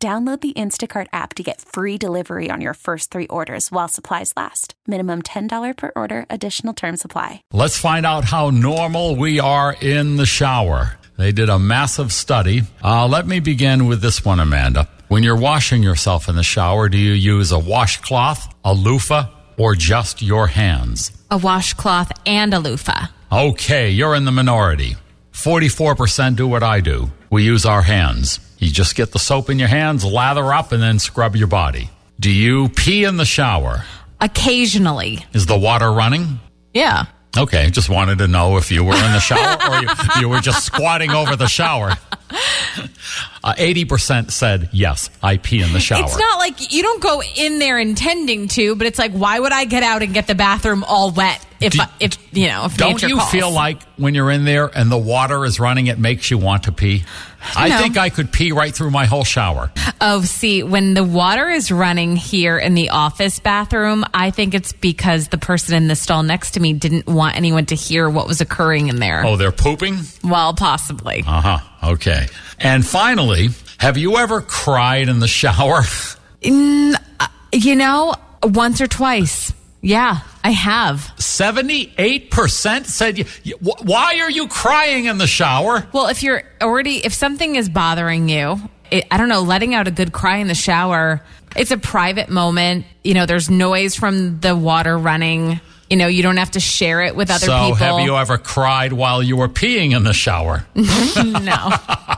Download the Instacart app to get free delivery on your first three orders while supplies last. Minimum $10 per order, additional term supply. Let's find out how normal we are in the shower. They did a massive study. Uh, let me begin with this one, Amanda. When you're washing yourself in the shower, do you use a washcloth, a loofah, or just your hands? A washcloth and a loofah. Okay, you're in the minority. 44% do what I do. We use our hands. You just get the soap in your hands, lather up, and then scrub your body. Do you pee in the shower? Occasionally. Is the water running? Yeah. Okay, just wanted to know if you were in the shower or you, you were just squatting over the shower. Uh, 80% said, yes, I pee in the shower. It's not like you don't go in there intending to, but it's like, why would I get out and get the bathroom all wet if, Do- I, if you know, if Don't you calls? feel like when you're in there and the water is running, it makes you want to pee? I No. think I could pee right through my whole shower. Oh, see, when the water is running here in the office bathroom, I think it's because the person in the stall next to me didn't want anyone to hear what was occurring in there. Oh, they're pooping? Well, possibly. Uh huh. Okay. And finally, have you ever cried in the shower? Mm, uh, you know, once or twice. Yeah, I have. 78% said, you- you- wh- Why are you crying in the shower? Well, if you're already, if something is bothering you, it, I don't know, letting out a good cry in the shower, it's a private moment. You know, there's noise from the water running. You know, you don't have to share it with other so, people. have you ever cried while you were peeing in the shower? no.